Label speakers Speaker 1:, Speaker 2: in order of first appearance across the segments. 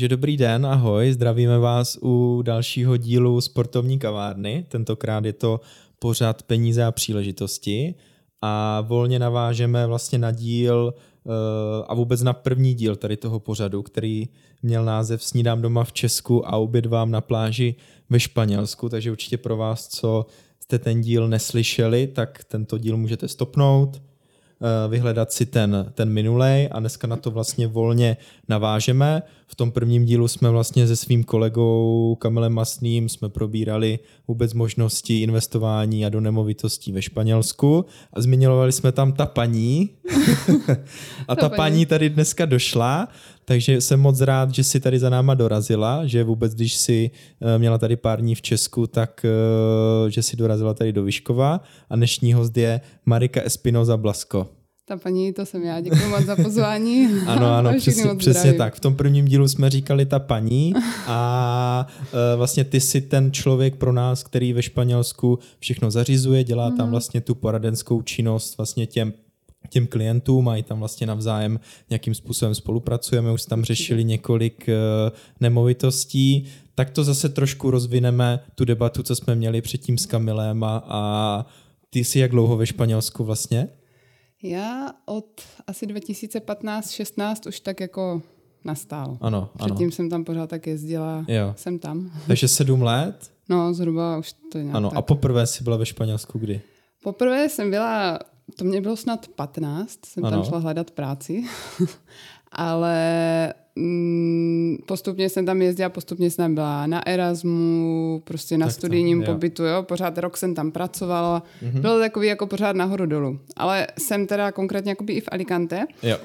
Speaker 1: Takže dobrý den, ahoj, zdravíme vás u dalšího dílu sportovní kavárny. Tentokrát je to pořad peníze a příležitosti. A volně navážeme vlastně na díl eh, a vůbec na první díl tady toho pořadu, který měl název Snídám doma v Česku a obědvám na pláži ve Španělsku, takže určitě pro vás, co jste ten díl neslyšeli, tak tento díl můžete stopnout, vyhledat si ten, ten minulej a dneska na to vlastně volně navážeme. V tom prvním dílu jsme vlastně se svým kolegou Kamilem Masným jsme probírali vůbec možnosti investování a do nemovitostí ve Španělsku a zmiňovali jsme tam ta paní a ta paní tady dneska došla, takže jsem moc rád, že si tady za náma dorazila, že vůbec když si eh, měla tady pár dní v Česku, tak eh, že si dorazila tady do Vyškova a dnešní host je Marika Espinoza Blasko.
Speaker 2: Ta paní, to jsem já, děkuji moc za pozvání.
Speaker 1: ano, ano, přesně, přesně tak. V tom prvním dílu jsme říkali ta paní a e, vlastně ty jsi ten člověk pro nás, který ve Španělsku všechno zařizuje, dělá mm. tam mhm. vlastně tu poradenskou činnost vlastně těm těm klientům a i tam vlastně navzájem nějakým způsobem spolupracujeme, už tam řešili několik uh, nemovitostí, tak to zase trošku rozvineme tu debatu, co jsme měli předtím s Kamilem a, a ty jsi jak dlouho ve Španělsku vlastně?
Speaker 2: Já od asi 2015-16 už tak jako nastál.
Speaker 1: Ano,
Speaker 2: Předtím
Speaker 1: ano.
Speaker 2: jsem tam pořád tak jezdila, jo. jsem tam.
Speaker 1: Takže sedm let?
Speaker 2: No, zhruba už to nějak
Speaker 1: Ano,
Speaker 2: tak.
Speaker 1: a poprvé jsi byla ve Španělsku kdy?
Speaker 2: Poprvé jsem byla, to mě bylo snad 15, jsem ano. tam šla hledat práci, ale mm, postupně jsem tam jezdila, postupně jsem byla na Erasmu, prostě na tak studijním tam, pobytu, jo. pořád rok jsem tam pracovala, mm-hmm. bylo takový jako pořád nahoru dolů. Ale jsem teda konkrétně jakoby i v Alicante.
Speaker 1: Jo.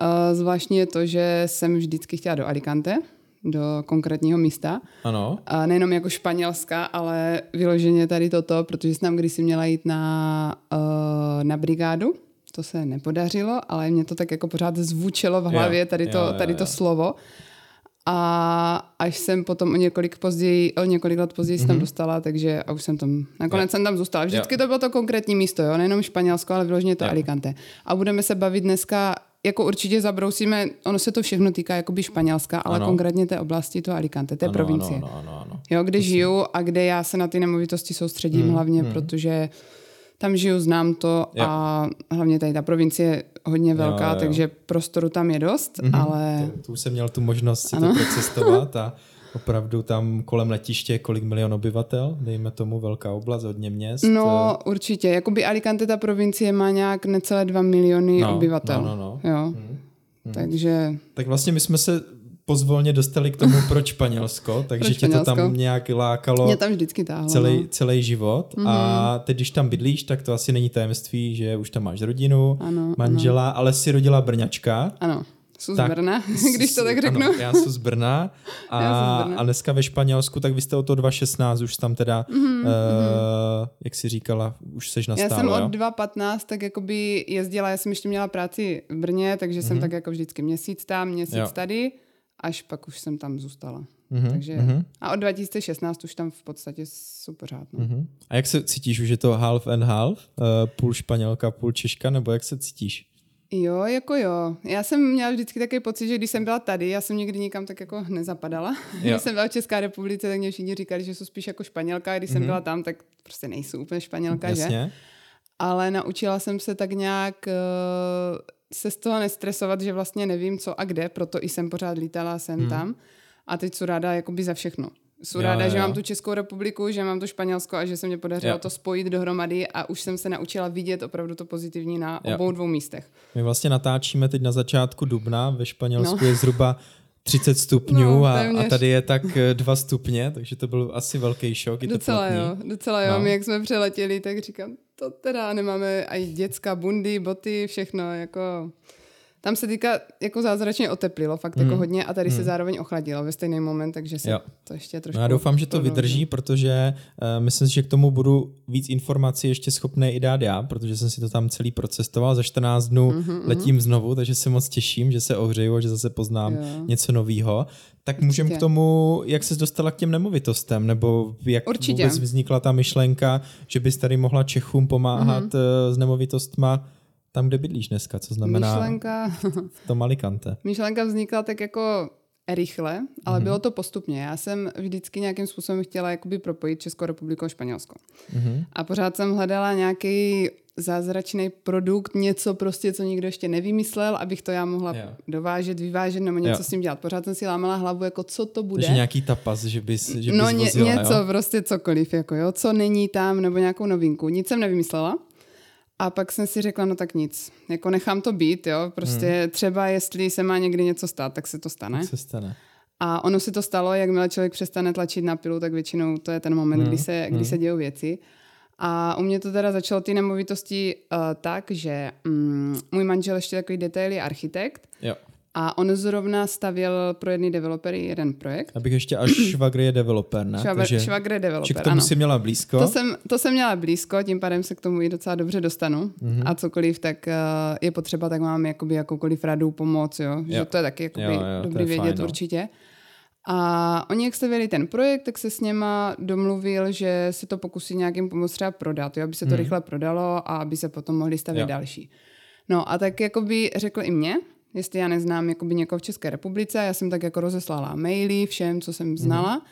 Speaker 2: Uh, zvláštní je to, že jsem vždycky chtěla do Alicante, do konkrétního místa.
Speaker 1: Ano.
Speaker 2: A nejenom jako španělská, ale vyloženě tady toto, protože jsem tam kdysi měla jít na, uh, na brigádu to se nepodařilo, ale mě to tak jako pořád zvučilo v hlavě, tady to, tady to slovo. A až jsem potom o několik, později, o několik let později mm-hmm. tam mhm. dostala, takže a už jsem tam, nakonec jo. jsem tam zůstala. Vždycky jo. to bylo to konkrétní místo, jo, nejenom Španělsko, ale vyloženě to jo. Alicante. A budeme se bavit dneska, jako určitě zabrousíme, ono se to všechno týká jakoby Španělska, ale ano. konkrétně té oblasti to Alicante, té ano, provincie. Ano, ano, ano, ano. Jo, kde Myslím. žiju a kde já se na ty nemovitosti soustředím mm, hlavně, mm. protože tam žiju, znám to jo. a hlavně tady ta provincie je hodně velká, jo, jo. takže prostoru tam je dost, mm-hmm. ale...
Speaker 1: To už jsem měl tu možnost si ano. to procestovat a opravdu tam kolem letiště kolik milion obyvatel, dejme tomu velká oblast, hodně měst.
Speaker 2: No určitě, jakoby Alicante ta provincie má nějak necelé dva miliony no, obyvatel.
Speaker 1: No, no, no.
Speaker 2: Jo. Hmm. Hmm. Takže...
Speaker 1: Tak vlastně my jsme se pozvolně dostali k tomu, proč Španělsko, takže proč tě to tam nějak lákalo
Speaker 2: Mě tam vždycky táhlo,
Speaker 1: celý, no. celý život. Mm-hmm. A mhm. teď, když tam bydlíš, tak to asi není tajemství, že už tam máš rodinu,
Speaker 2: ano,
Speaker 1: manžela, ano. ale jsi rodila Brňačka.
Speaker 2: Ano. Jsou z Brna, když to tak řeknu.
Speaker 1: Ano, já jsem z Brna a, z Brna. a dneska ve Španělsku, tak vy jste o to 2016 už tam teda, mm-hmm, uh, mm-hmm. jak jsi říkala, už seš na
Speaker 2: Já jsem od 2015 tak jakoby jezdila, já jsem ještě měla práci v Brně, takže mm-hmm. jsem tak jako vždycky měsíc tam, měsíc jo. tady až pak už jsem tam zůstala. Mm-hmm, Takže, mm-hmm. A od 2016 už tam v podstatě jsou pořád. No. Mm-hmm.
Speaker 1: A jak se cítíš? Už je to half and half? Uh, půl Španělka, půl Češka? Nebo jak se cítíš?
Speaker 2: Jo, jako jo. Já jsem měla vždycky takový pocit, že když jsem byla tady, já jsem nikdy nikam tak jako nezapadala. Jo. Když jsem byla v České republice, tak mě všichni říkali, že jsou spíš jako španělka, a když mm-hmm. jsem mhm. byla tam, tak prostě nejsou úplně španělka, Jasně. že? Ale naučila jsem se tak nějak uh, se z toho nestresovat, že vlastně nevím co a kde, proto i jsem pořád lítala sem hmm. tam a teď jsou ráda jakoby za všechno. Jsou jo, ráda, jo. že mám tu Českou republiku, že mám tu Španělsko a že se mě podařilo jo. to spojit dohromady a už jsem se naučila vidět opravdu to pozitivní na jo. obou dvou místech.
Speaker 1: My vlastně natáčíme teď na začátku dubna, ve Španělsku no. je zhruba 30 stupňů no, a, a tady je tak 2 eh, stupně, takže to byl asi velký šok.
Speaker 2: Docela jo, docela jo. No. My jak jsme přeletěli, tak říkám, to teda nemáme i dětská bundy, boty, všechno, jako... Tam se týká jako zázračně oteplilo, fakt jako hmm. jako hodně a tady hmm. se zároveň ochladilo ve stejný moment, takže se jo. to ještě trošku...
Speaker 1: No já doufám, že to prodlouží. vydrží, protože uh, myslím si, že k tomu budu víc informací ještě schopný i dát já, protože jsem si to tam celý procestoval. Za 14 dnů mm-hmm, letím mm-hmm. znovu, takže se moc těším, že se ohřeju a že zase poznám jo. něco nového. Tak můžeme k tomu, jak se dostala k těm nemovitostem, nebo jak Určitě. vůbec vznikla ta myšlenka, že bys tady mohla Čechům pomáhat mm-hmm. s nemovitostma tam, kde bydlíš dneska, co znamená
Speaker 2: Myšlenka...
Speaker 1: v tom Alicante.
Speaker 2: Myšlenka vznikla tak jako rychle, ale mm-hmm. bylo to postupně. Já jsem vždycky nějakým způsobem chtěla jakoby propojit Českou republiku a Španělsko. Mm-hmm. A pořád jsem hledala nějaký zázračný produkt, něco prostě, co nikdo ještě nevymyslel, abych to já mohla jo. dovážet, vyvážet nebo něco jo. s tím dělat. Pořád jsem si lámala hlavu, jako co to bude.
Speaker 1: Takže nějaký tapas, že bys, že
Speaker 2: no,
Speaker 1: bys no, vozila,
Speaker 2: něco,
Speaker 1: jo?
Speaker 2: prostě cokoliv, jako jo, co není tam, nebo nějakou novinku. Nic jsem nevymyslela. A pak jsem si řekla, no tak nic, jako nechám to být, jo, prostě hmm. třeba jestli se má někdy něco stát, tak se to stane.
Speaker 1: Tak se stane.
Speaker 2: A ono si to stalo, jakmile člověk přestane tlačit na pilu, tak většinou to je ten moment, hmm. kdy, se, kdy hmm. se dějou věci. A u mě to teda začalo ty nemovitosti uh, tak, že um, můj manžel ještě takový detail je architekt.
Speaker 1: Jo.
Speaker 2: A on zrovna stavěl pro jedný developery jeden projekt.
Speaker 1: Abych ještě až švagr je developer, ne?
Speaker 2: Švagr, Takže, švagr je developer,
Speaker 1: že k tomu
Speaker 2: ano.
Speaker 1: si měla blízko.
Speaker 2: To jsem, to jsem měla blízko, tím pádem se k tomu i docela dobře dostanu. Mm-hmm. A cokoliv, tak uh, je potřeba, tak mám jakoby jakoukoliv radu, pomoc, jo? jo. Že to je taky jakoby jo, jo, dobrý vědět fajn, no. A oni, jak stavěli ten projekt, tak se s něma domluvil, že se to pokusí nějakým pomoct třeba prodat, jo? aby se to hmm. rychle prodalo a aby se potom mohli stavět jo. další. No a tak jakoby řekl i mě, jestli já neznám jakoby někoho v České republice, já jsem tak jako rozeslala maily všem, co jsem znala. Hmm.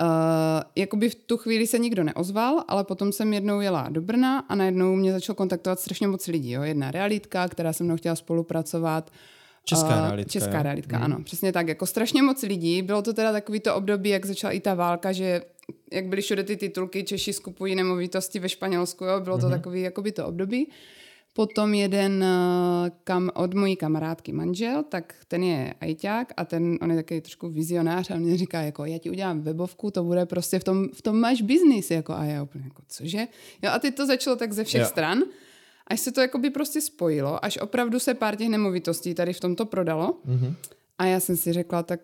Speaker 2: Uh, jakoby v tu chvíli se nikdo neozval, ale potom jsem jednou jela do Brna a najednou mě začal kontaktovat strašně moc lidí. Jo? Jedna realitka, která se mnou chtěla spolupracovat,
Speaker 1: Česká realitka.
Speaker 2: Česká
Speaker 1: jo?
Speaker 2: realitka, hmm. ano, přesně tak. Jako strašně moc lidí. Bylo to teda takový to období, jak začala i ta válka, že jak byly všude ty titulky, Češi skupují nemovitosti ve Španělsku, jo? bylo to hmm. takový jakoby to období. Potom jeden eh, kam, od mojí kamarádky manžel, tak ten je ajťák a ten, on je takový trošku vizionář a on mě říká, jako já ti udělám webovku, to bude prostě v tom, v tom máš biznis, jako a já úplně jako cože? Jo a teď to začalo tak ze všech jo. stran až se to jakoby prostě spojilo, až opravdu se pár těch nemovitostí tady v tomto prodalo. Mm-hmm. A já jsem si řekla, tak,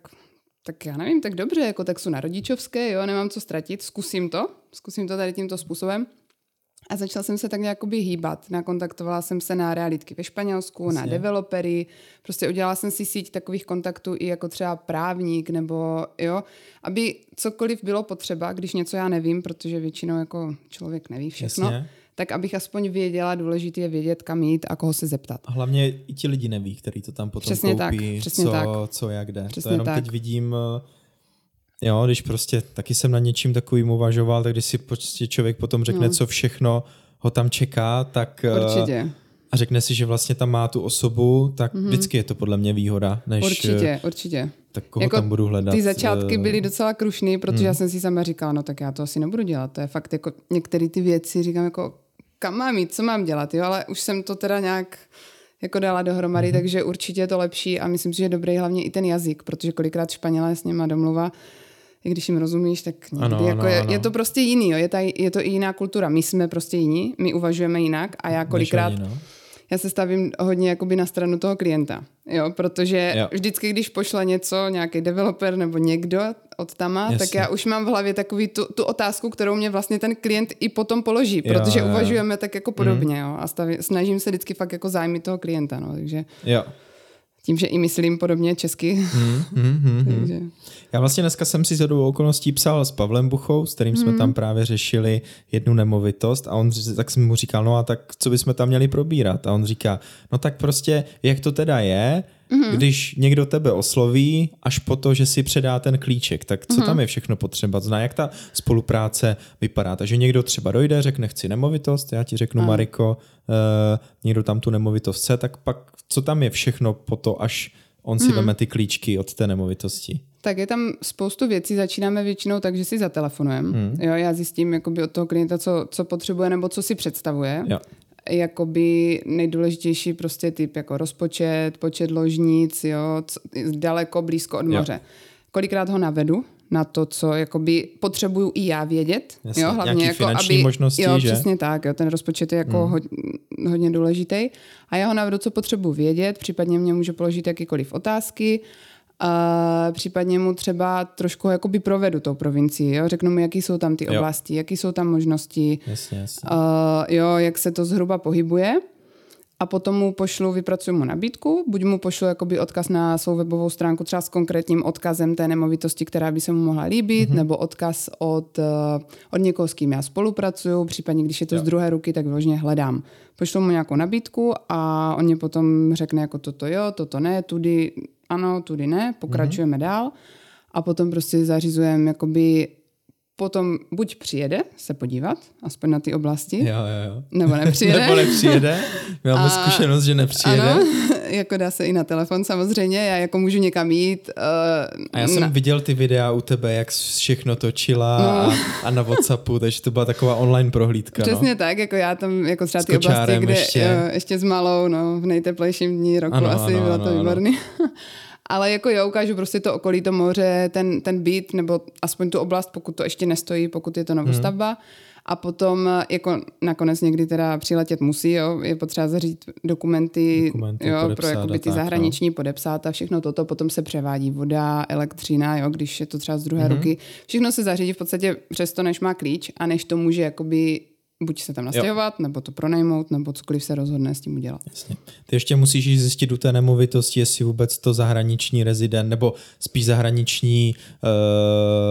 Speaker 2: tak já nevím, tak dobře, jako tak jsou na rodičovské, jo, nemám co ztratit, zkusím to, zkusím to tady tímto způsobem. A začala jsem se tak nějakoby hýbat. Nakontaktovala jsem se na realitky ve Španělsku, Jasně. na developery. Prostě udělala jsem si síť takových kontaktů i jako třeba právník nebo jo, aby cokoliv bylo potřeba, když něco já nevím, protože většinou jako člověk neví všechno. Jasně tak abych aspoň věděla, důležité je vědět, kam jít a koho se zeptat.
Speaker 1: A hlavně i ti lidi neví, kteří to tam potom
Speaker 2: přesně
Speaker 1: koupí,
Speaker 2: tak, přesně
Speaker 1: co,
Speaker 2: tak.
Speaker 1: co jak jde.
Speaker 2: Přesně
Speaker 1: to jenom
Speaker 2: tak.
Speaker 1: teď vidím, eh, jo, když prostě taky jsem na něčím takovým uvažoval, tak když si prostě člověk potom řekne, no. co všechno ho tam čeká, tak...
Speaker 2: Eh, Určitě
Speaker 1: a řekne si, že vlastně tam má tu osobu, tak mm-hmm. vždycky je to podle mě výhoda. Než,
Speaker 2: určitě, určitě.
Speaker 1: Tak koho jako tam budu hledat?
Speaker 2: Ty začátky eh, byly docela krušný, protože mm. já jsem si sama říkala, no tak já to asi nebudu dělat. To je fakt jako některé ty věci, říkám jako, kam mám jít, co mám dělat, jo, ale už jsem to teda nějak jako dala dohromady, mm-hmm. takže určitě je to lepší a myslím si, že je dobrý hlavně i ten jazyk, protože kolikrát Španělé s něma domluva, i když jim rozumíš, tak někdy ano, jako ano, je, ano. je to prostě jiný, jo, je, ta, je to i jiná kultura, my jsme prostě jiní, my uvažujeme jinak a já kolikrát... Než oni, no já se stavím hodně jakoby na stranu toho klienta, jo, protože jo. vždycky, když pošle něco, nějaký developer nebo někdo od tama, Jasně. tak já už mám v hlavě takový tu, tu otázku, kterou mě vlastně ten klient i potom položí, jo, protože jo, uvažujeme tak jako podobně, mm. jo, a staví, snažím se vždycky fakt jako zájmy toho klienta, no, takže...
Speaker 1: Jo
Speaker 2: tím, že i myslím podobně česky.
Speaker 1: Mm, mm, mm, Takže. Já vlastně dneska jsem si z okolností psal s Pavlem Buchou, s kterým jsme mm. tam právě řešili jednu nemovitost a on tak jsem mu říkal, no a tak co bychom tam měli probírat? A on říká, no tak prostě, jak to teda je, mm-hmm. když někdo tebe osloví až po to, že si předá ten klíček, tak co mm-hmm. tam je všechno potřeba? Zná, jak ta spolupráce vypadá? Takže někdo třeba dojde, řekne, chci nemovitost, já ti řeknu, mm. Mariko, uh, někdo tam tu nemovitost chce, tak pak co tam je všechno po to, až on si mm. veme ty klíčky od té nemovitosti?
Speaker 2: Tak je tam spoustu věcí, začínáme většinou tak, že si zatelefonujeme. Mm. Jo, já zjistím jakoby od toho klienta, co, co potřebuje nebo co si představuje. Jo jakoby nejdůležitější prostě typ jako rozpočet, počet ložnic, jo, daleko, blízko od moře. Jo. Kolikrát ho navedu na to, co jakoby potřebuju i já vědět.
Speaker 1: Jasně,
Speaker 2: jo,
Speaker 1: hlavně jako, aby, možnosti,
Speaker 2: jo,
Speaker 1: že?
Speaker 2: přesně tak, jo, ten rozpočet je jako hmm. hodně, hodně důležitý. A já ho navedu, co potřebuji vědět, případně mě může položit jakýkoliv otázky a případně mu třeba trošku jakoby provedu tou provincii, jo? řeknu mu, jaký jsou tam ty jo. oblasti, jaký jsou tam možnosti,
Speaker 1: jasně, jasně.
Speaker 2: Uh, jo, jak se to zhruba pohybuje a potom mu pošlu, vypracuju mu nabídku, buď mu pošlu jakoby odkaz na svou webovou stránku třeba s konkrétním odkazem té nemovitosti, která by se mu mohla líbit, mm-hmm. nebo odkaz od, od někoho, s kým já spolupracuju, případně když je to jo. z druhé ruky, tak vyloženě hledám. Pošlu mu nějakou nabídku a on mě potom řekne jako toto jo, toto ne, tudy ano, tudy ne, pokračujeme mm-hmm. dál a potom prostě zařizujeme jakoby potom buď přijede se podívat, aspoň na ty oblasti,
Speaker 1: jo, jo, jo.
Speaker 2: nebo nepřijede.
Speaker 1: nebo nepřijede. Máme a, zkušenost, že nepřijede.
Speaker 2: Ano, jako dá se i na telefon samozřejmě, já jako můžu někam jít.
Speaker 1: Uh, a já jsem na... viděl ty videa u tebe, jak všechno točila no. a, a na Whatsappu, takže to byla taková online prohlídka.
Speaker 2: No. Přesně
Speaker 1: no.
Speaker 2: tak, jako já tam jako třeba ty oblasti, kde ještě. Jo, ještě s malou, no, v nejteplejším dní roku ano, asi, ano, bylo ano, to výborný. Ale jako jo, ukážu prostě to okolí, to moře, ten, ten byt, nebo aspoň tu oblast, pokud to ještě nestojí, pokud je to novostavba. Hmm. A potom jako nakonec někdy teda přiletět musí, jo, je potřeba zařídit dokumenty, dokumenty jo, pro jakoby ty tak, zahraniční no. podepsat a všechno toto, potom se převádí voda, elektřina, jo, když je to třeba z druhé hmm ruky. Všechno se zařídí v podstatě přesto, než má klíč a než to může jakoby buď se tam nastěhovat, jo. nebo to pronajmout, nebo cokoliv se rozhodne s tím udělat.
Speaker 1: Jasně. Ty ještě musíš zjistit u té nemovitosti, jestli vůbec to zahraniční rezident, nebo spíš zahraniční,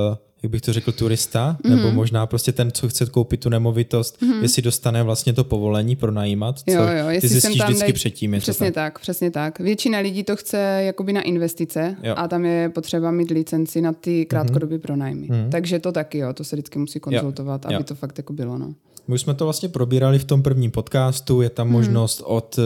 Speaker 1: uh, jak bych to řekl, turista, mm-hmm. nebo možná prostě ten, co chce koupit tu nemovitost, mm-hmm. jestli dostane vlastně to povolení pro najímat, co
Speaker 2: jo, jo, jestli
Speaker 1: ty zjistíš
Speaker 2: tam
Speaker 1: vždycky dej... předtím. Je
Speaker 2: přesně tak? tak, přesně tak. Většina lidí to chce jakoby na investice jo. a tam je potřeba mít licenci na ty krátkodobé mm-hmm. pronájmy. Mm-hmm. Takže to taky, jo, to se vždycky musí konzultovat, jo. aby jo. to fakt jako bylo. No.
Speaker 1: My už jsme to vlastně probírali v tom prvním podcastu, je tam hmm. možnost od uh,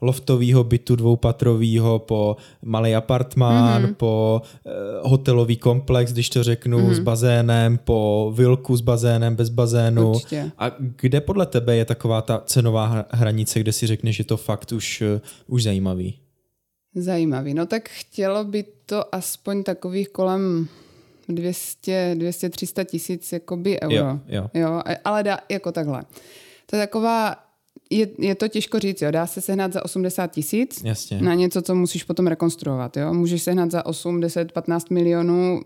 Speaker 1: loftového bytu dvoupatrového po malý apartmán, hmm. po uh, hotelový komplex, když to řeknu, hmm. s bazénem, po vilku s bazénem, bez bazénu.
Speaker 2: Určitě.
Speaker 1: A kde podle tebe je taková ta cenová hranice, kde si řekneš, že to fakt už, uh, už zajímavý?
Speaker 2: Zajímavý. No tak chtělo by to aspoň takových kolem 200, 200 300 tisíc jakoby euro.
Speaker 1: Jo, jo.
Speaker 2: jo, ale dá, jako takhle. To je taková, je, je to těžko říct, jo. dá se sehnat za 80 tisíc na něco, co musíš potom rekonstruovat. Jo. Můžeš sehnat za 8, 10, 15 milionů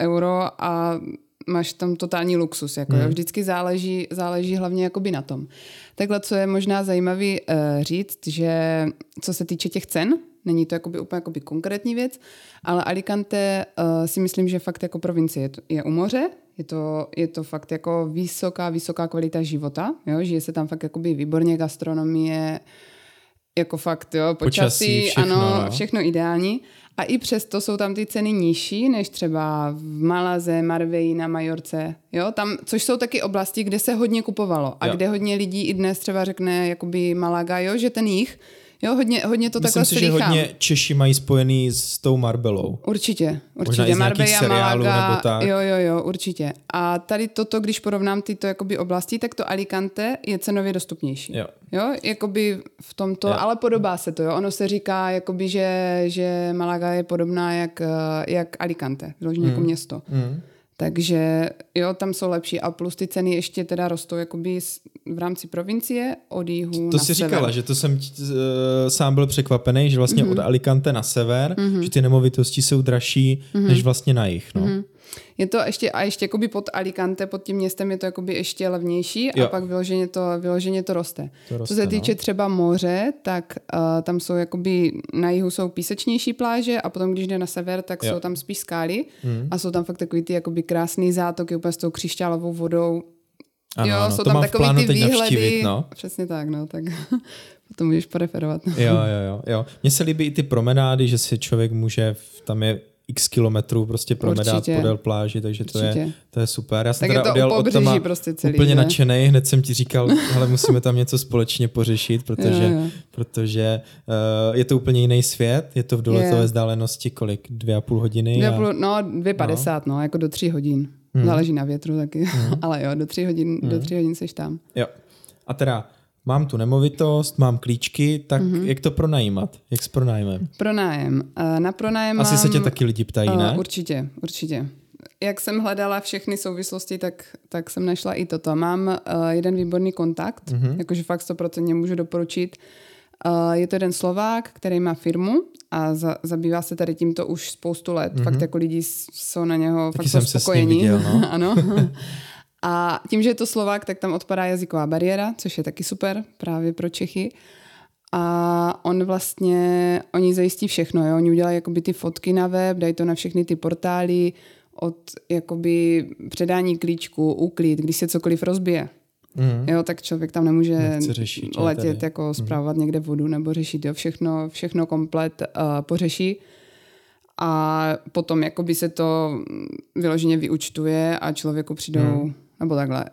Speaker 2: euro a máš tam totální luxus. Jako, hmm. jo. Vždycky záleží, záleží hlavně jakoby na tom. Takhle, co je možná zajímavý uh, říct, že co se týče těch cen, Není to jakoby úplně jakoby konkrétní věc, ale Alicante uh, si myslím, že fakt jako provincie je, to, je u moře, je to, je to fakt jako vysoká, vysoká kvalita života, jo? žije se tam fakt jakoby výborně gastronomie, jako fakt, jo, počasí, počasí všechno, ano, no. všechno ideální. A i přesto jsou tam ty ceny nižší než třeba v Malaze, Marveji, na Majorce, jo, tam, což jsou taky oblasti, kde se hodně kupovalo a jo. kde hodně lidí i dnes třeba řekne jakoby Malaga, jo, že ten jich Jo, hodně, hodně to
Speaker 1: Myslím
Speaker 2: takhle
Speaker 1: si,
Speaker 2: slýchám.
Speaker 1: že hodně Češi mají spojený s tou Marbelou.
Speaker 2: Určitě, určitě.
Speaker 1: Marbella, Malaga, nebo tak.
Speaker 2: jo, jo, jo, určitě. A tady toto, když porovnám tyto jakoby oblasti, tak to Alicante je cenově dostupnější.
Speaker 1: Jo.
Speaker 2: Jo, jakoby v tomto, jo. ale podobá se to, jo. Ono se říká, jakoby, že, že Malaga je podobná jak, jak Alicante, vyloženě mm. jako město. Mm. Takže jo, tam jsou lepší a plus ty ceny ještě teda rostou jakoby v rámci provincie od jihu
Speaker 1: To
Speaker 2: na
Speaker 1: si
Speaker 2: sever.
Speaker 1: říkala, že to jsem uh, sám byl překvapený, že vlastně mm-hmm. od Alicante na sever, mm-hmm. že ty nemovitosti jsou dražší mm-hmm. než vlastně na jich. No. Mm-hmm.
Speaker 2: Je to ještě, a ještě jakoby pod Alicante, pod tím městem je to jakoby ještě levnější jo. a pak vyloženě to, vyloženě to roste. To roste Co se týče no. třeba moře, tak uh, tam jsou jakoby, na jihu jsou písečnější pláže a potom když jde na sever, tak jo. jsou tam spíš skály mm. a jsou tam fakt takový ty jakoby krásný zátoky úplně s tou křišťálovou vodou.
Speaker 1: Ano, jo, ano, jsou to tam takový ty výhledy. No.
Speaker 2: Přesně tak, no, tak to můžeš poreferovat.
Speaker 1: jo, jo, jo, jo. Mně se líbí i ty promenády, že si člověk může, tam je x kilometrů prostě promedát Určitě. podél pláži, takže to je, to je super. Já jsem
Speaker 2: tak
Speaker 1: teda odjel od
Speaker 2: toma prostě celý,
Speaker 1: úplně nadšený, hned jsem ti říkal, ale musíme tam něco společně pořešit, protože, jo, jo. protože uh, je to úplně jiný svět, je to v doletové vzdálenosti kolik? Dvě a půl hodiny?
Speaker 2: Dvě a půl, no, dvě padesát, no. no, jako do tří hodin. Hmm. Záleží na větru taky, hmm. ale jo, do tří hodin, hmm. do tří hodin seš tam.
Speaker 1: Jo. A teda mám tu nemovitost, mám klíčky, tak mm-hmm. jak to pronajímat? Jak s pronájmem?
Speaker 2: Pronájem. Na pronájem
Speaker 1: Asi mám... se tě taky lidi ptají, ne?
Speaker 2: Uh, určitě, určitě. Jak jsem hledala všechny souvislosti, tak, tak jsem našla i toto. Mám uh, jeden výborný kontakt, mm-hmm. jakože fakt 100% můžu doporučit. Je to jeden Slovák, který má firmu a za, zabývá se tady tímto už spoustu let. Mm-hmm. Fakt jako lidi jsou na něho
Speaker 1: Taky
Speaker 2: fakt
Speaker 1: jsem spokojení. Se s ním viděl, no.
Speaker 2: ano. A tím, že je to Slovák, tak tam odpadá jazyková bariéra, což je taky super právě pro Čechy. A on vlastně, oni zajistí všechno, jo? oni udělají jakoby ty fotky na web, dají to na všechny ty portály, od jakoby předání klíčku, úklid, když se cokoliv rozbije. Mm. Jo, tak člověk tam nemůže řešit, letět, tady. jako zpravovat mm. někde vodu nebo řešit, jo, všechno, všechno komplet uh, pořeší. a potom jakoby se to vyloženě vyučtuje a člověku přijdou hmm nebo takhle.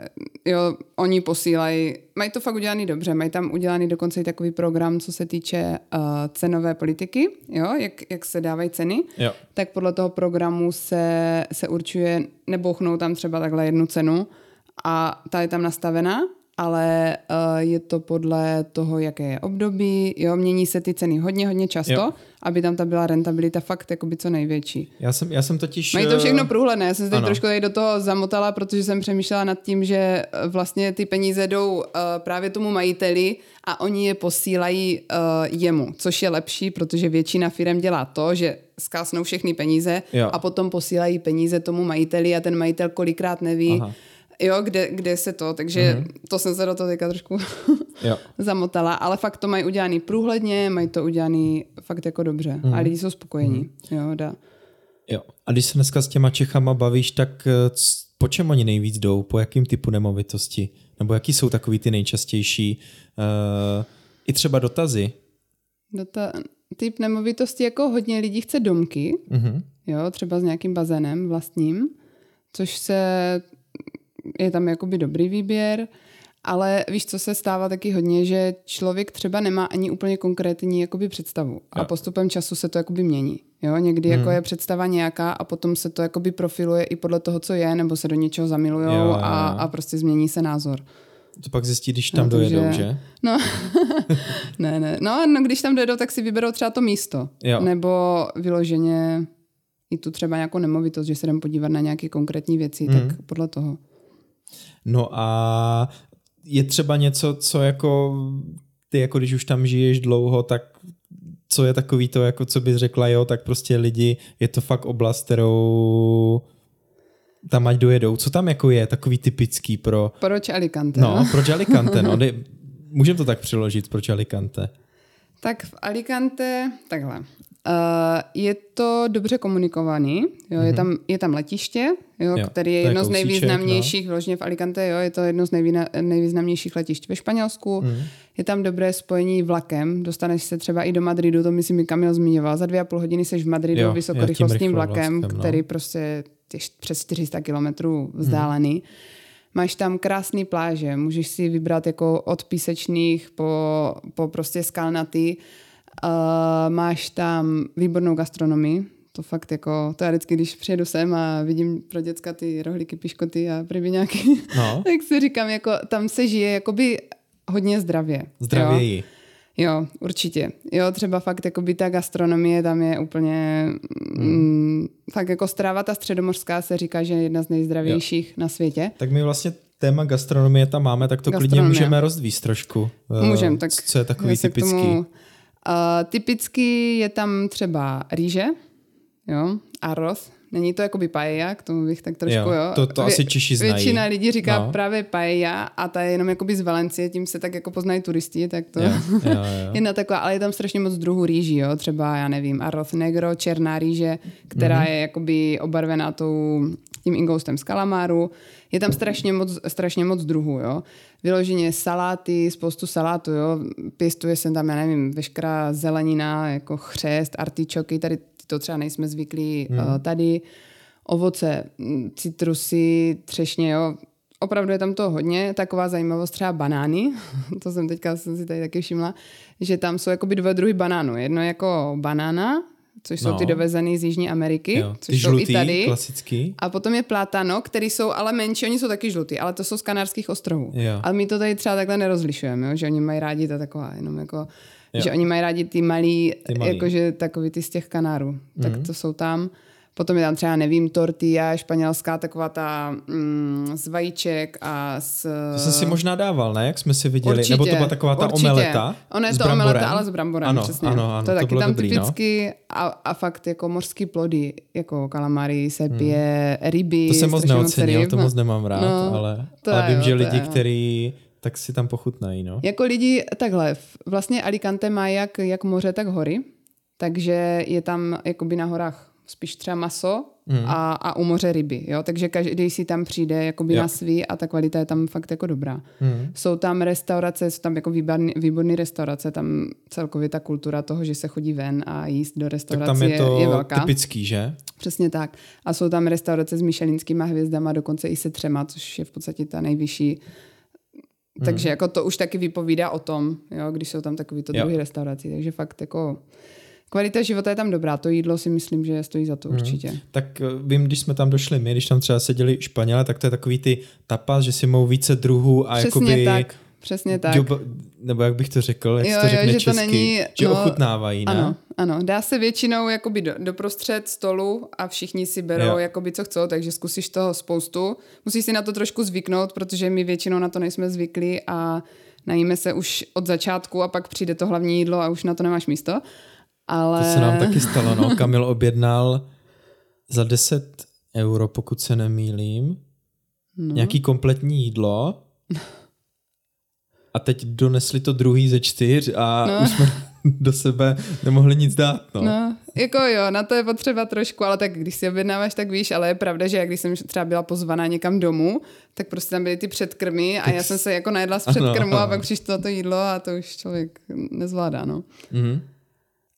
Speaker 2: Jo, oni posílají, mají to fakt udělaný dobře, mají tam udělaný dokonce i takový program, co se týče uh, cenové politiky, jo, jak, jak se dávají ceny,
Speaker 1: jo.
Speaker 2: tak podle toho programu se, se určuje, nebouchnou tam třeba takhle jednu cenu a ta je tam nastavená ale uh, je to podle toho, jaké je období, jo, mění se ty ceny hodně, hodně často, jo. aby tam ta byla rentabilita fakt jakoby co největší.
Speaker 1: Já jsem, já jsem totiž...
Speaker 2: Mají to všechno průhledné, já jsem se teď trošku tady do toho zamotala, protože jsem přemýšlela nad tím, že eh, vlastně ty peníze jdou uh, právě tomu majiteli a oni je posílají uh, jemu, což je lepší, protože většina firm dělá to, že zkásnou všechny peníze
Speaker 1: jo.
Speaker 2: a potom posílají peníze tomu majiteli a ten majitel kolikrát neví, Aha Jo, kde, kde se to, takže mm-hmm. to jsem se do toho teďka trošku
Speaker 1: jo.
Speaker 2: zamotala, ale fakt to mají udělaný průhledně, mají to udělaný fakt jako dobře mm-hmm. a lidi jsou spokojení, mm-hmm. jo, dá.
Speaker 1: Jo, a když se dneska s těma Čechama bavíš, tak eh, po čem oni nejvíc jdou, po jakým typu nemovitosti, nebo jaký jsou takový ty nejčastější, uh, i třeba dotazy?
Speaker 2: Dota- typ nemovitosti, jako hodně lidí chce domky, mm-hmm. jo, třeba s nějakým bazénem vlastním, což se je tam jakoby dobrý výběr, ale víš, co se stává taky hodně, že člověk třeba nemá ani úplně konkrétní jakoby představu jo. a postupem času se to jakoby mění. Jo, někdy jako hmm. jako je představa nějaká a potom se to jakoby profiluje i podle toho, co je, nebo se do něčeho zamilujou a, a prostě změní se názor.
Speaker 1: To pak zjistí, když tam no, dojedou, že? že?
Speaker 2: No, ne, ne. No, no, když tam dojedou, tak si vyberou třeba to místo.
Speaker 1: Jo.
Speaker 2: Nebo vyloženě i tu třeba nějakou nemovitost, že se jdem podívat na nějaké konkrétní věci, hmm. tak podle toho.
Speaker 1: No a je třeba něco, co jako ty, jako když už tam žiješ dlouho, tak co je takový to, jako co bys řekla, jo, tak prostě lidi, je to fakt oblast, kterou tam ať dojedou. Co tam jako je takový typický pro...
Speaker 2: Proč Alicante?
Speaker 1: No, no? proč Alicante, no. Můžeme to tak přiložit, proč Alicante?
Speaker 2: Tak v Alicante, takhle. Uh, je to dobře komunikovaný, jo, mm-hmm. je, mhm. tam, je tam letiště, jo, jo, který je jedno je z nejvýznamnějších, no. vložně v Alicante, jo, je to jedno z nejvýna, nejvýznamnějších letišť ve Španělsku. Mm. Je tam dobré spojení vlakem, dostaneš se třeba i do Madridu, to myslím mi Kamil zmiňoval, za dvě a půl hodiny seš v Madridu jo, vysokorychlostním vlakem, vlakem no. který prostě je přes 400 kilometrů vzdálený. Mm. Máš tam krásné pláže, můžeš si vybrat jako od písečných po, po prostě skalnatý Uh, máš tam výbornou gastronomii, to fakt jako, to já vždycky, když přijedu sem a vidím pro děcka ty rohlíky, piškoty a nějaký, no. tak si říkám, jako tam se žije jakoby hodně zdravě.
Speaker 1: Zdravěji.
Speaker 2: Jo? jo, určitě. Jo, třeba fakt jakoby ta gastronomie tam je úplně, mm. Mm, fakt jako strava ta středomořská se říká, že je jedna z nejzdravějších jo. na světě.
Speaker 1: Tak my vlastně téma gastronomie tam máme, tak to klidně můžeme rozvíst trošku.
Speaker 2: Můžeme, tak
Speaker 1: co je takový typický? Tomu,
Speaker 2: Uh, typicky je tam třeba rýže, jo, arroz. Není to jako by paella, k tomu bych tak trošku, jo. jo.
Speaker 1: To, to Vě, asi Češi znají.
Speaker 2: Většina lidí říká no. právě paella a ta je jenom jakoby z Valencie, tím se tak jako poznají turisti, tak to
Speaker 1: jo, jo, jo.
Speaker 2: jedna taková, ale je tam strašně moc druhů rýží, jo, třeba já nevím, arroz negro, černá rýže, která mm-hmm. je jakoby obarvená tou tím ingoustem z kalamáru. Je tam strašně moc, strašně moc druhů, jo. Vyloženě saláty, spoustu salátu, jo. Pěstuje se tam, já nevím, veškerá zelenina, jako chřest, artičoky, tady to třeba nejsme zvyklí hmm. uh, tady. Ovoce, mm, citrusy, třešně, jo. Opravdu je tam to hodně. Taková zajímavost třeba banány, to jsem teďka jsem si tady taky všimla, že tam jsou jakoby dva druhy banánů. Jedno jako banána, což no. jsou ty dovezený z Jižní Ameriky, jo, což
Speaker 1: ty
Speaker 2: jsou
Speaker 1: žlutý,
Speaker 2: i tady.
Speaker 1: klasický.
Speaker 2: A potom je plátano, který jsou ale menší, oni jsou taky žlutý, ale to jsou z Kanárských ostrovů.
Speaker 1: Jo.
Speaker 2: Ale my to tady třeba takhle nerozlišujeme, jo, že oni mají rádi to taková, jenom jako, jo. že oni mají rádi ty malý, ty malý. jakože takový ty z těch Kanárů. Tak mhm. to jsou tam. Potom je tam třeba, nevím, tortilla španělská, taková ta mm, z vajíček a s...
Speaker 1: To jsem si možná dával, ne? Jak jsme si viděli.
Speaker 2: Určitě,
Speaker 1: Nebo to byla taková ta
Speaker 2: určitě.
Speaker 1: omeleta
Speaker 2: Ono je to bramborem. omeleta, ale s bramborem,
Speaker 1: ano,
Speaker 2: přesně.
Speaker 1: Ano, ano,
Speaker 2: to je
Speaker 1: to
Speaker 2: taky tam
Speaker 1: dobrý, no.
Speaker 2: typicky no? a, a fakt jako mořský plody, jako kalamary, sepie, hmm. ryby.
Speaker 1: To jsem moc neocenil, to moc nemám rád, no, ale, ale vím, jo, že lidi, kteří tak si tam pochutnají, no.
Speaker 2: Jako lidi, takhle, vlastně Alicante má jak, jak moře, tak hory, takže je tam jakoby na horách spíš třeba maso mm. a, a u moře ryby, jo, takže každý si tam přijde jakoby jo. na svý a ta kvalita je tam fakt jako dobrá. Mm. Jsou tam restaurace, jsou tam jako výborný, výborný restaurace, tam celkově ta kultura toho, že se chodí ven a jíst do restaurace tak tam je, to je, je velká.
Speaker 1: typický, že?
Speaker 2: Přesně tak. A jsou tam restaurace s myšelinskýma hvězdama, dokonce i se třema, což je v podstatě ta nejvyšší takže hmm. jako to už taky vypovídá o tom, jo, když jsou tam takový to druhý restaurací. Takže fakt jako kvalita života je tam dobrá, to jídlo si myslím, že stojí za to hmm. určitě.
Speaker 1: Tak eh, vím, když jsme tam došli my, když tam třeba seděli Španělé, tak to je takový ty tapas, že si mohou více druhů a
Speaker 2: Přesně
Speaker 1: jakoby...
Speaker 2: tak. Přesně tak.
Speaker 1: Job, nebo jak bych to řekl, jak jo, to řekne jo, že česky, to není, že no, ochutnávají, ne?
Speaker 2: Ano, ano, dá se většinou jakoby do, doprostřed stolu a všichni si berou jo. jakoby co chcou, takže zkusíš toho spoustu. Musíš si na to trošku zvyknout, protože my většinou na to nejsme zvyklí a najíme se už od začátku a pak přijde to hlavní jídlo a už na to nemáš místo. Ale...
Speaker 1: To se nám taky stalo, no. Kamil objednal za 10 euro, pokud se nemýlím, no. nějaký kompletní jídlo a teď donesli to druhý ze čtyř a no. už jsme do sebe nemohli nic dát. No.
Speaker 2: no, jako jo, na to je potřeba trošku, ale tak když si objednáváš, tak víš, ale je pravda, že když jsem třeba byla pozvaná někam domů, tak prostě tam byly ty předkrmy a já jsem se jako najedla z předkrmu ano, a pak přišlo to jídlo a to už člověk nezvládá, no. Mm-hmm.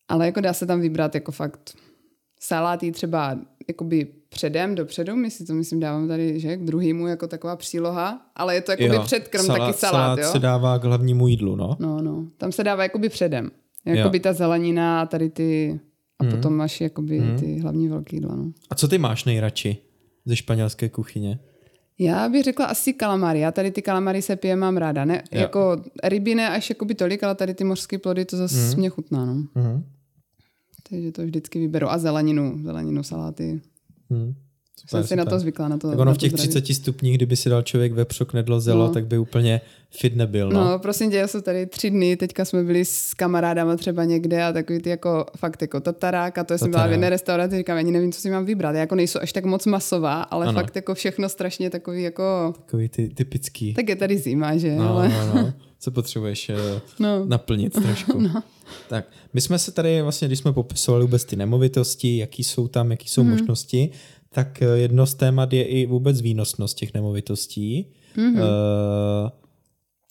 Speaker 2: Ale jako dá se tam vybrat jako fakt saláty třeba jakoby předem, dopředu, my si to myslím dávám tady, že k druhému jako taková příloha, ale je to jakoby jo, předkrm, salát, taky salát, salát jo?
Speaker 1: se dává k hlavnímu jídlu, no.
Speaker 2: No, no, tam se dává jakoby předem, jakoby jo. ta zelenina a tady ty, a hmm. potom máš jakoby hmm. ty hlavní velký jídla, no.
Speaker 1: A co ty máš nejradši ze španělské kuchyně?
Speaker 2: Já bych řekla asi kalamary. Já tady ty kalamary se pije mám ráda. Ne, jako ryby ne až jakoby tolik, ale tady ty mořské plody to zase mm. mě chutná. No. Mm. Takže to vždycky vyberu. A zeleninu, zeleninu, saláty. Hmm. Super, jsem si super. na to zvykla. Na to,
Speaker 1: tak ono v těch 30 stupních, kdyby si dal člověk vepřok nedlo zelo, no. tak by úplně fit nebyl. No.
Speaker 2: no, prosím tě, já jsem tady tři dny, teďka jsme byli s kamarádama třeba někde a takový ty jako fakt jako tatarák a to jsem byla v jedné restauraci, říkám, ani nevím, co si mám vybrat. Já jako nejsou až tak moc masová, ale ano. fakt jako všechno strašně takový jako...
Speaker 1: Takový ty typický.
Speaker 2: Tak je tady zima, že?
Speaker 1: No, ale... no, no. Co potřebuješ eh, no. naplnit trošku. No. Tak, my jsme se tady vlastně, když jsme popisovali vůbec ty nemovitosti, jaký jsou tam, jaký jsou mm. možnosti, tak eh, jedno z témat je i vůbec výnosnost těch nemovitostí. Mm-hmm. Uh,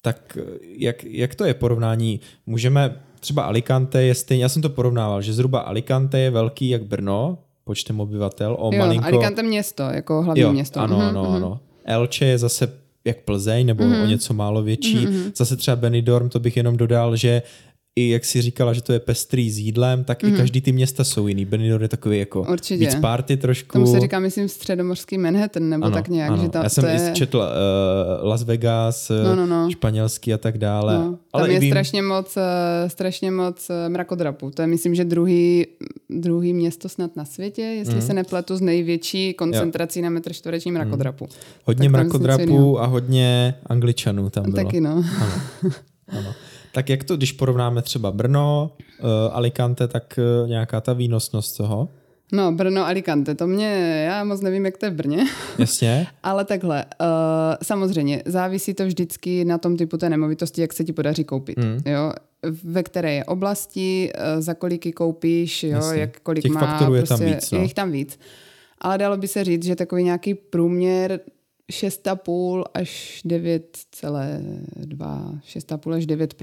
Speaker 1: tak jak, jak to je porovnání? Můžeme, třeba Alicante je stejně, já jsem to porovnával, že zhruba Alicante je velký jak Brno, počtem obyvatel, o
Speaker 2: jo,
Speaker 1: malinko...
Speaker 2: Alicante město, jako hlavní jo, město.
Speaker 1: Ano, mm-hmm. ano, ano. Elche je zase jak Plzeň, nebo mm-hmm. o něco málo větší. Mm-hmm. Zase třeba Benidorm, to bych jenom dodal, že i jak si říkala, že to je pestrý s jídlem, tak mm. i mhm. každý ty města jsou jiný. Benidorm je takový jako Určitě. víc party trošku.
Speaker 2: Tomu se říká, myslím, středomorský Manhattan, nebo ano, tak nějak.
Speaker 1: Ano.
Speaker 2: Že ta,
Speaker 1: Já jsem
Speaker 2: to
Speaker 1: je... četl uh, Las Vegas, no, no, no. španělský a tak dále. No. Tam
Speaker 2: Ale je vím... strašně moc, uh, strašně moc mrakodrapů. To je, myslím, že druhý, druhý město snad na světě, jestli mm. se nepletu, z největší koncentrací jo. na metr čtvereční mhm. mrakodrapu. Mm.
Speaker 1: Hodně mrakodrapů a hodně angličanů tam bylo.
Speaker 2: Taky no.
Speaker 1: Ano. ano. Tak jak to, když porovnáme třeba Brno, uh, Alicante, tak uh, nějaká ta výnosnost toho?
Speaker 2: No, Brno, Alicante, to mě, já moc nevím, jak to je v Brně.
Speaker 1: Jasně.
Speaker 2: Ale takhle, uh, samozřejmě, závisí to vždycky na tom typu té nemovitosti, jak se ti podaří koupit. Mm. Jo? Ve které je oblasti, uh, za kolik ji koupíš, jo? jak kolik
Speaker 1: Těch
Speaker 2: má.
Speaker 1: faktorů je prostě, tam víc. No.
Speaker 2: Je jich tam víc. Ale dalo by se říct, že takový nějaký průměr 6,5 až 9,2, 6,5 až 9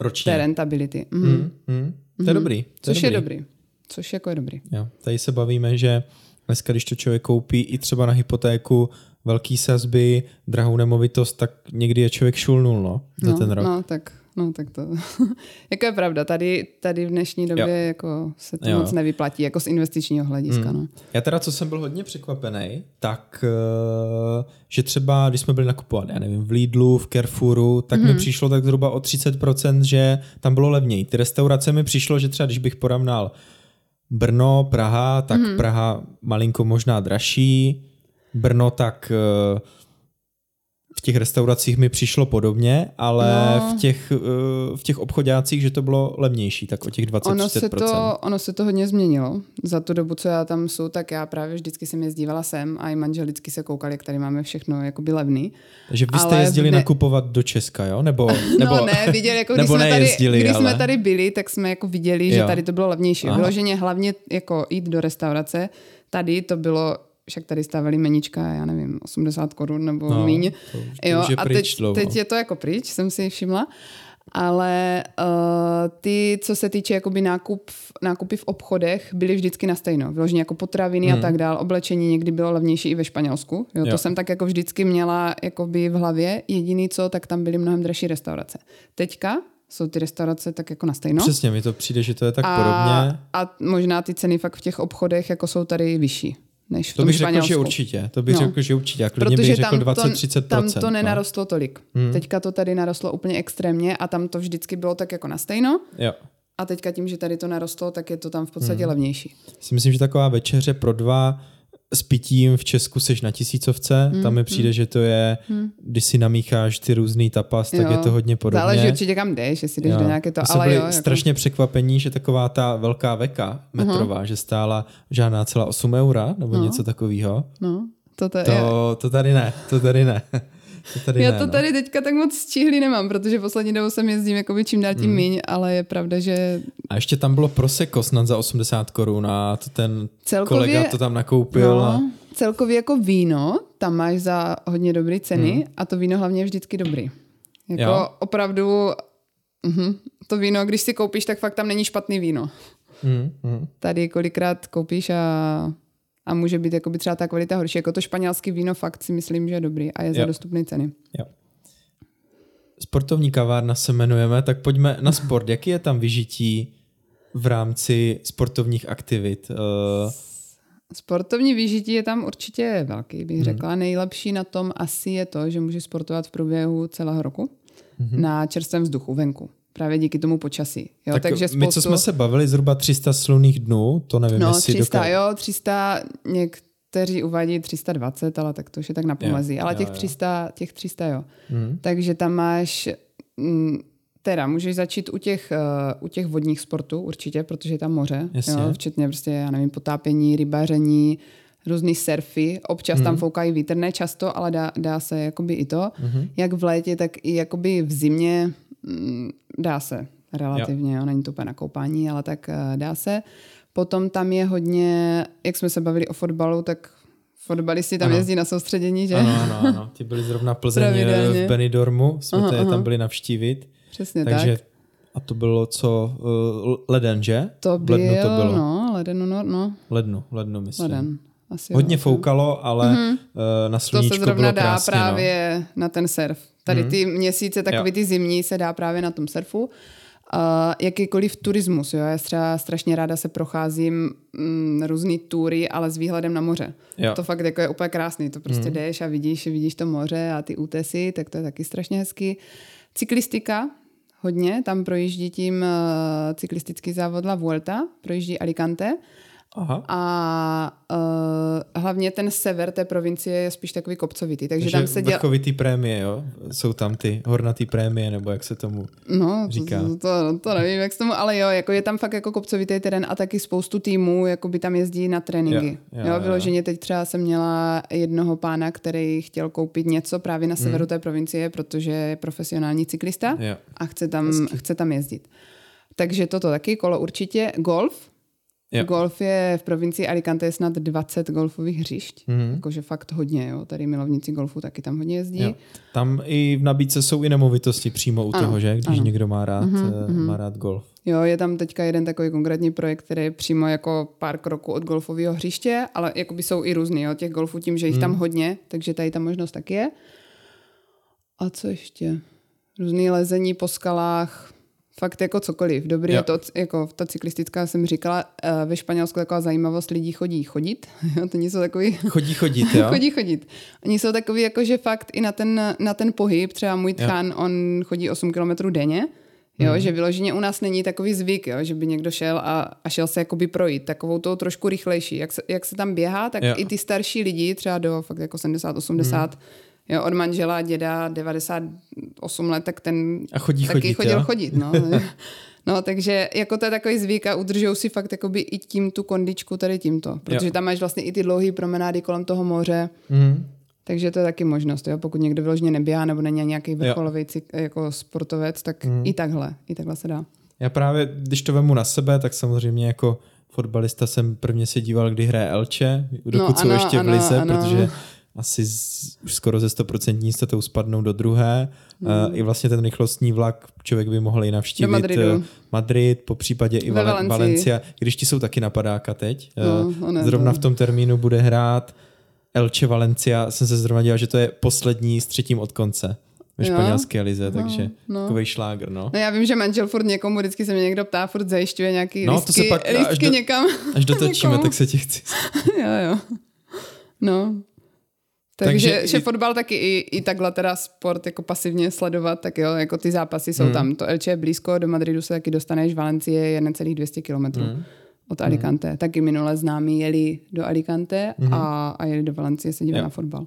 Speaker 1: Ročně.
Speaker 2: té rentability.
Speaker 1: Mhm. Mm, mm. To je dobrý. To
Speaker 2: Což
Speaker 1: je
Speaker 2: dobrý. je dobrý. Což jako je dobrý.
Speaker 1: Jo. Tady se bavíme, že dneska, když to člověk koupí i třeba na hypotéku velký sazby, drahou nemovitost, tak někdy je člověk šulnul no, za
Speaker 2: no,
Speaker 1: ten rok.
Speaker 2: No, tak No tak to, jako je pravda, tady, tady v dnešní době jo. jako se to jo. moc nevyplatí, jako z investičního hlediska. Mm. No.
Speaker 1: Já teda, co jsem byl hodně překvapený, tak eh, že třeba, když jsme byli nakupovat, já nevím, v Lidlu, v Carrefouru, tak mm. mi mhm. přišlo tak zhruba o 30%, že tam bylo levněji. Ty restaurace mi přišlo, že třeba, když bych porovnal Brno, Praha, tak mm. Praha malinko možná dražší, Brno tak uh, v těch restauracích mi přišlo podobně, ale no. v, těch, eh, v těch obchodácích, že to bylo levnější, tak o těch 20-30%.
Speaker 2: Ono se, to, ono se to hodně změnilo. Za tu dobu, co já tam jsou, tak já právě vždycky jsem jezdívala sem a i manžel vždycky se koukal, jak tady máme všechno jakoby levný.
Speaker 1: Takže vy jste ale jezdili ne... nakupovat do Česka, jo? Nebo, nebo,
Speaker 2: no ne, viděli, jako když, jsme, tady, když ale... jsme tady byli, tak jsme jako viděli, jo. že tady to bylo levnější. Vyloženě hlavně jako jít do restaurace, tady to bylo však tady stávali menička, já nevím, 80 korun nebo no, míň. To, to jo, a teď, teď je to jako pryč, jsem si všimla. Ale uh, ty, co se týče jakoby nákup, nákupy v obchodech, byly vždycky na stejno. Vyloženě jako potraviny hmm. a tak dál. Oblečení někdy bylo levnější i ve Španělsku. Jo, jo. To jsem tak jako vždycky měla jakoby v hlavě. Jediný co, tak tam byly mnohem dražší restaurace. Teďka jsou ty restaurace tak jako na stejno.
Speaker 1: Přesně, mi to přijde, že to je tak a, podobně.
Speaker 2: A možná ty ceny fakt v těch obchodech jako jsou tady vyšší než v
Speaker 1: to
Speaker 2: tom
Speaker 1: bych
Speaker 2: Španělsku.
Speaker 1: řekl, že určitě. To bych no. řekl, že určitě. A klidně Protože bych řekl 20-30%.
Speaker 2: Tam to no. nenarostlo tolik. Hmm. Teďka to tady narostlo úplně extrémně a tam to vždycky bylo tak jako na stejno.
Speaker 1: Jo.
Speaker 2: A teďka tím, že tady to narostlo, tak je to tam v podstatě hmm. levnější.
Speaker 1: Si myslím, že taková večeře pro dva s pitím v Česku seš na tisícovce, hmm, tam mi přijde, hmm. že to je, hmm. když si namícháš ty různý tapas, tak jo. je to hodně podobně.
Speaker 2: Záleží určitě kam jdeš, jestli jdeš jo. do nějaké to,
Speaker 1: to ale byli jo. Jako... strašně překvapení, že taková ta velká veka metrová, uh-huh. že stála žádná celá 8 eura, nebo no. něco takového.
Speaker 2: No. To, to,
Speaker 1: to, to tady ne, to tady ne.
Speaker 2: To tady Já ne, to no. tady teďka tak moc stihli nemám, protože poslední dobou jsem jezdím jako čím dál tím hmm. míň, ale je pravda, že...
Speaker 1: A ještě tam bylo Prosecco snad za 80 korun a to ten celkově, kolega to tam nakoupil. No, a...
Speaker 2: Celkově jako víno, tam máš za hodně dobré ceny hmm. a to víno hlavně je vždycky dobrý. Jako jo. opravdu uh-huh, to víno, když si koupíš, tak fakt tam není špatný víno. Hmm. Hmm. Tady kolikrát koupíš a a může být jakoby třeba ta kvalita horší. Jako to španělský víno fakt si myslím, že je dobrý a je jo. za dostupné ceny.
Speaker 1: Jo. Sportovní kavárna se jmenujeme, tak pojďme na sport. Jaký je tam vyžití v rámci sportovních aktivit? Uh...
Speaker 2: Sportovní vyžití je tam určitě velký, bych hmm. řekla. Nejlepší na tom asi je to, že můžeš sportovat v průběhu celého roku hmm. na čerstvém vzduchu venku právě díky tomu počasí. Jo?
Speaker 1: Tak Takže spoustu... my, co jsme se bavili, zhruba 300 slunných dnů, to nevím,
Speaker 2: no,
Speaker 1: jestli
Speaker 2: 300, dokáže... jo, 300, někteří uvádí 320, ale tak to už je tak na pomezí. Ale jo, těch, jo. 300, těch 300, jo. Mm. Takže tam máš... Mm, teda, můžeš začít u těch, uh, u těch vodních sportů určitě, protože je tam moře, jo, včetně prostě, já nevím, potápění, rybaření, různý surfy, občas mm. tam mhm. foukají vítr, ne často, ale dá, dá se jakoby i to. Mm. Jak v létě, tak i jakoby v zimě Mm, dá se relativně, jo. není to úplně na koupání, ale tak eh, dá se. Potom tam je hodně, jak jsme se bavili o fotbalu, tak fotbalisti tam ano. jezdí na soustředění, že?
Speaker 1: Ano, ano, ano. Ti byli zrovna Plzeň v Benidormu, jsme aha, aha. tam byli navštívit.
Speaker 2: Přesně takže, tak.
Speaker 1: A to bylo co? Uh, leden, že?
Speaker 2: To, byl, lednu to bylo. no, lednu, no, no.
Speaker 1: Lednu, lednu myslím.
Speaker 2: Leden. Asi
Speaker 1: Hodně jo, foukalo, ale mm-hmm. uh, na sluníčko
Speaker 2: To se zrovna dá
Speaker 1: krásně,
Speaker 2: právě no. na ten surf. Tady ty měsíce, takový jo. ty zimní, se dá právě na tom surfu. Uh, jakýkoliv turismus, jo. Já třeba strašně ráda se procházím mm, různý tury, ale s výhledem na moře. Jo. To fakt jako je úplně krásný. To prostě mm. jdeš a vidíš, vidíš to moře a ty útesy, tak to je taky strašně hezky. Cyklistika, hodně. Tam projíždí tím uh, cyklistický závod La Vuelta, projíždí Alicante.
Speaker 1: Aha.
Speaker 2: A uh, hlavně ten sever té provincie je spíš takový kopcovitý. Takže, takže tam se dělá...
Speaker 1: ty prémie, jo? Jsou tam ty hornatý prémie, nebo jak se tomu
Speaker 2: no,
Speaker 1: říká?
Speaker 2: To, to, to nevím, jak se tomu, ale jo, jako je tam fakt jako kopcovitý terén a taky spoustu týmů, jako by tam jezdí na tréninky. Jo, jo, jo, vyloženě teď třeba jsem měla jednoho pána, který chtěl koupit něco právě na severu hmm. té provincie, protože je profesionální cyklista
Speaker 1: jo.
Speaker 2: a chce tam, chce tam jezdit. Takže toto taky, kolo určitě. Golf, Jo. Golf je v provincii Alicante je snad 20 golfových hřišť, mm-hmm. jakože fakt hodně, jo. Tady milovníci golfu taky tam hodně jezdí. Jo.
Speaker 1: Tam i v nabídce jsou i nemovitosti přímo u ano, toho, že? Když ano. někdo má rád, mm-hmm. má rád golf.
Speaker 2: Jo, je tam teďka jeden takový konkrétní projekt, který je přímo jako pár kroků od golfového hřiště, ale jakoby jsou i různý, jo, těch golfů tím, že jich mm. tam hodně, takže tady ta možnost taky je. A co ještě? Různý lezení po skalách, fakt jako cokoliv. Dobrý jo. je to, jako ta cyklistická jsem říkala, eh, ve Španělsku taková zajímavost, lidí chodí chodit, jo, to jsou takový...
Speaker 1: Chodí chodit, jo?
Speaker 2: chodí chodit. Oni jsou takový jako, že fakt i na ten, na ten pohyb, třeba můj tchán, on chodí 8 kilometrů denně, Jo, mm. že vyloženě u nás není takový zvyk, jo, že by někdo šel a, a šel se jakoby projít, takovou tou trošku rychlejší. Jak se, jak se tam běhá, tak jo. i ty starší lidi, třeba do fakt jako 70, 80, mm Jo, od manžela děda 98 let, tak ten
Speaker 1: a chodí
Speaker 2: taky
Speaker 1: chodit,
Speaker 2: chodil
Speaker 1: jo?
Speaker 2: chodit. No. no, takže jako to je takový zvyk a udržují si fakt jakoby i tím tu kondičku tady tímto. Protože jo. tam máš vlastně i ty dlouhé promenády kolem toho moře.
Speaker 1: Mm.
Speaker 2: Takže to je taky možnost, jo? pokud někdo vyloženě neběhá nebo není nějaký vrcholový jako sportovec, tak mm. i takhle, i takhle se dá.
Speaker 1: Já právě, když to vemu na sebe, tak samozřejmě jako fotbalista jsem prvně se díval, kdy hraje Elče, dokud no, jsou ano, ještě v lize, ano. protože asi z, už skoro ze 100% jistotou spadnou do druhé. Mm. Uh, I vlastně ten rychlostní vlak člověk by mohl i navštívit
Speaker 2: do
Speaker 1: Madrid, po případě i Ve Valencia. Když ti jsou taky napadáka teď.
Speaker 2: No, uh,
Speaker 1: Zrovna v tom termínu bude hrát Elche Valencia, jsem se zrovna dělal, že to je poslední s třetím od konce ve španělské lize, takže no. takový šlágr, no.
Speaker 2: No já vím, že manžel furt někomu, vždycky se mě někdo ptá, furt zajišťuje nějaký no, lístky, to se pak, lístky až do, někam.
Speaker 1: Až dotočíme, tak se ti chci.
Speaker 2: jo, jo. No. Takže, Takže že i... fotbal taky i, i takhle teda sport jako pasivně sledovat, tak jo, jako ty zápasy jsou hmm. tam. To Elche je blízko, do Madridu se taky dostaneš, Valencie je necelých 200 kilometrů. Hmm od Alicante. Hmm. Taky minule známí jeli do Alicante hmm. a, a jeli do Valencie se dívat na fotbal.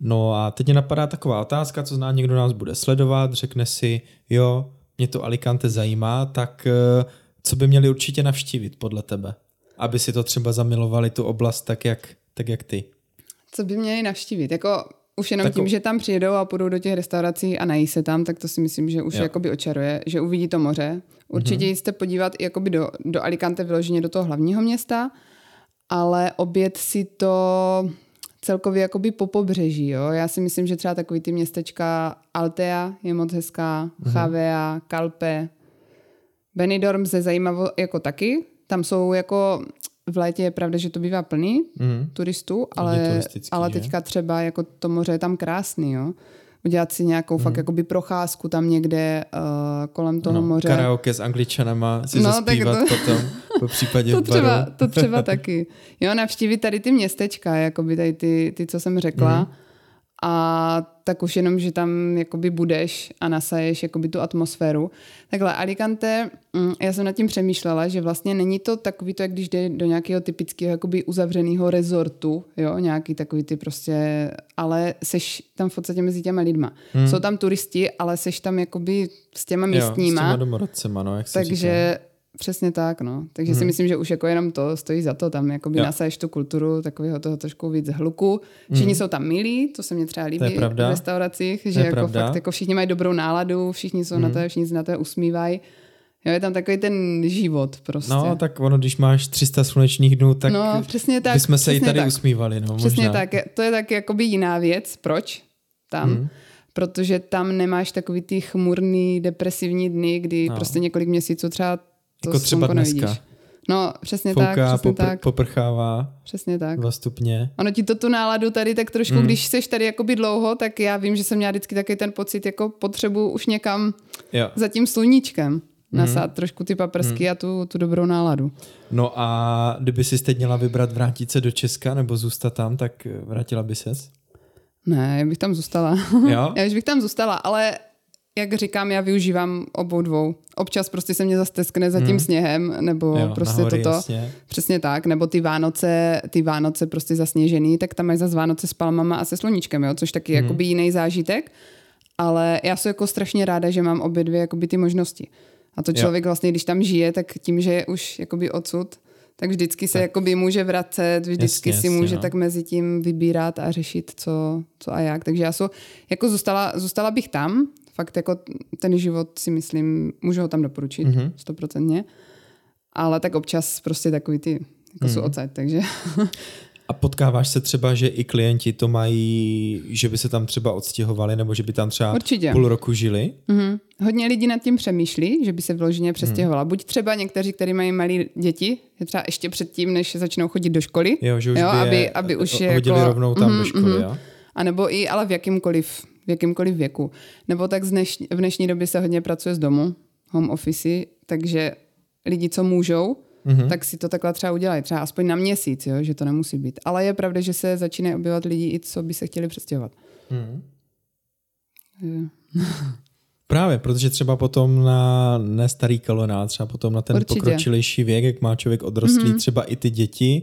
Speaker 1: No a teď mě napadá taková otázka, co zná někdo nás bude sledovat, řekne si, jo, mě to Alicante zajímá, tak eh, co by měli určitě navštívit podle tebe? Aby si to třeba zamilovali tu oblast tak, jak, tak jak ty.
Speaker 2: Co by měli navštívit? Jako už jenom Tako... tím, že tam přijedou a půjdou do těch restaurací a nají se tam, tak to si myslím, že už jo. jakoby očaruje, že uvidí to moře. Určitě mm-hmm. jste podívat jakoby do, do Alicante vyloženě do toho hlavního města, ale oběd si to celkově jakoby po pobřeží. Jo? Já si myslím, že třeba takový ty městečka Altea je moc hezká, mm-hmm. Chavea, Kalpe, Benidorm se zajímavo jako taky. Tam jsou jako v létě je pravda, že to bývá plný mm. turistů, ale, ale teďka třeba jako to moře je tam krásný, jo. Udělat si nějakou mm. fakt jakoby procházku tam někde uh, kolem toho no, moře.
Speaker 1: Karaoke s angličanama si no, zaspívat to, potom, po případě
Speaker 2: to třeba, to třeba taky. Jo, navštívit tady ty městečka, jakoby tady ty, ty co jsem řekla. Mm a tak už jenom, že tam jakoby budeš a nasaješ jakoby tu atmosféru. Takhle Alicante, mm, já jsem nad tím přemýšlela, že vlastně není to takový to, jak když jde do nějakého typického jakoby uzavřeného rezortu, jo, nějaký takový ty prostě, ale seš tam v podstatě mezi těma lidma. Hmm. Jsou tam turisti, ale seš tam jakoby s těma místníma. Jo, s těma
Speaker 1: domorodcema, no, jak
Speaker 2: Takže říká Přesně tak, no. Takže hmm. si mhm. myslím, že už jako jenom to stojí za to, tam jakoby jo. nasaješ tu kulturu takového toho trošku víc hluku. Všichni hmm. jsou tam milí, to se mě třeba líbí v restauracích, že jako pravda. fakt jako všichni mají dobrou náladu, všichni jsou hmm. na to, všichni se na to usmívají. Jo, je tam takový ten život prostě.
Speaker 1: No, tak ono, když máš 300 slunečních dnů, tak,
Speaker 2: no, přesně tak
Speaker 1: bychom se i tady
Speaker 2: tak.
Speaker 1: usmívali. No,
Speaker 2: přesně
Speaker 1: možná.
Speaker 2: tak. To je tak jakoby jiná věc. Proč? Tam. Hmm protože tam nemáš takový ty chmurný, depresivní dny, kdy no. prostě několik měsíců třeba to
Speaker 1: jako třeba dneska. Nevidíš.
Speaker 2: No, přesně Fouká, tak, přesně popr- tak.
Speaker 1: poprchává.
Speaker 2: Přesně tak.
Speaker 1: Dva stupně.
Speaker 2: Ono ti to tu náladu tady tak trošku, mm. když seš tady jakoby dlouho, tak já vím, že jsem měla vždycky taky ten pocit, jako potřebu už někam jo. za tím sluníčkem mm. nasát trošku ty paprsky mm. a tu, tu dobrou náladu.
Speaker 1: No a kdyby si teď měla vybrat vrátit se do Česka nebo zůstat tam, tak vrátila by ses?
Speaker 2: Ne, já bych tam zůstala. Jo? já bych tam zůstala, ale jak říkám, já využívám obou dvou. Občas prostě se mě zasteskne za tím hmm. sněhem, nebo jo, prostě nahory, toto. Jasně. Přesně tak, nebo ty Vánoce, ty Vánoce prostě zasněžený, tak tam mají zase Vánoce s palmama a se sluníčkem, jo, což taky hmm. jakoby jiný zážitek. Ale já jsem jako strašně ráda, že mám obě dvě jakoby ty možnosti. A to člověk jo. vlastně, když tam žije, tak tím, že je už jakoby odsud, tak vždycky se tak. jakoby může vracet, vždycky jasně, si může no. tak mezi tím vybírat a řešit, co, co a jak. Takže já jsem jako zůstala, zůstala bych tam, fakt jako ten život si myslím, můžu ho tam doporučit, mhm. stoprocentně. Mm-hmm. Ale tak občas prostě takový ty, jako mm. jsou ocet, takže...
Speaker 1: A potkáváš se třeba, že i klienti to mají, že by se tam třeba odstěhovali, nebo že by tam třeba Určitě. půl roku žili?
Speaker 2: Mm-hmm. Hodně lidí nad tím přemýšlí, že by se vloženě přestěhovala. Mm. Buď třeba někteří, kteří mají malé děti, třeba ještě předtím, než začnou chodit do školy.
Speaker 1: Jo, že už jo, by aby, aby už je hodili jako, rovnou tam mm-hmm, do školy, mm-hmm. jo?
Speaker 2: A nebo i, ale v jakýmkoliv v jakýmkoliv věku. Nebo tak dneš, v dnešní době se hodně pracuje z domu, home office, takže lidi, co můžou, mm-hmm. tak si to takhle třeba udělají, třeba aspoň na měsíc, jo, že to nemusí být. Ale je pravda, že se začínají objevovat lidi, i co by se chtěli přestěhovat. Mm.
Speaker 1: Právě, protože třeba potom na nestarý kalonát, třeba potom na ten Určitě. pokročilejší věk, jak má člověk odrostlý, mm-hmm. třeba i ty děti,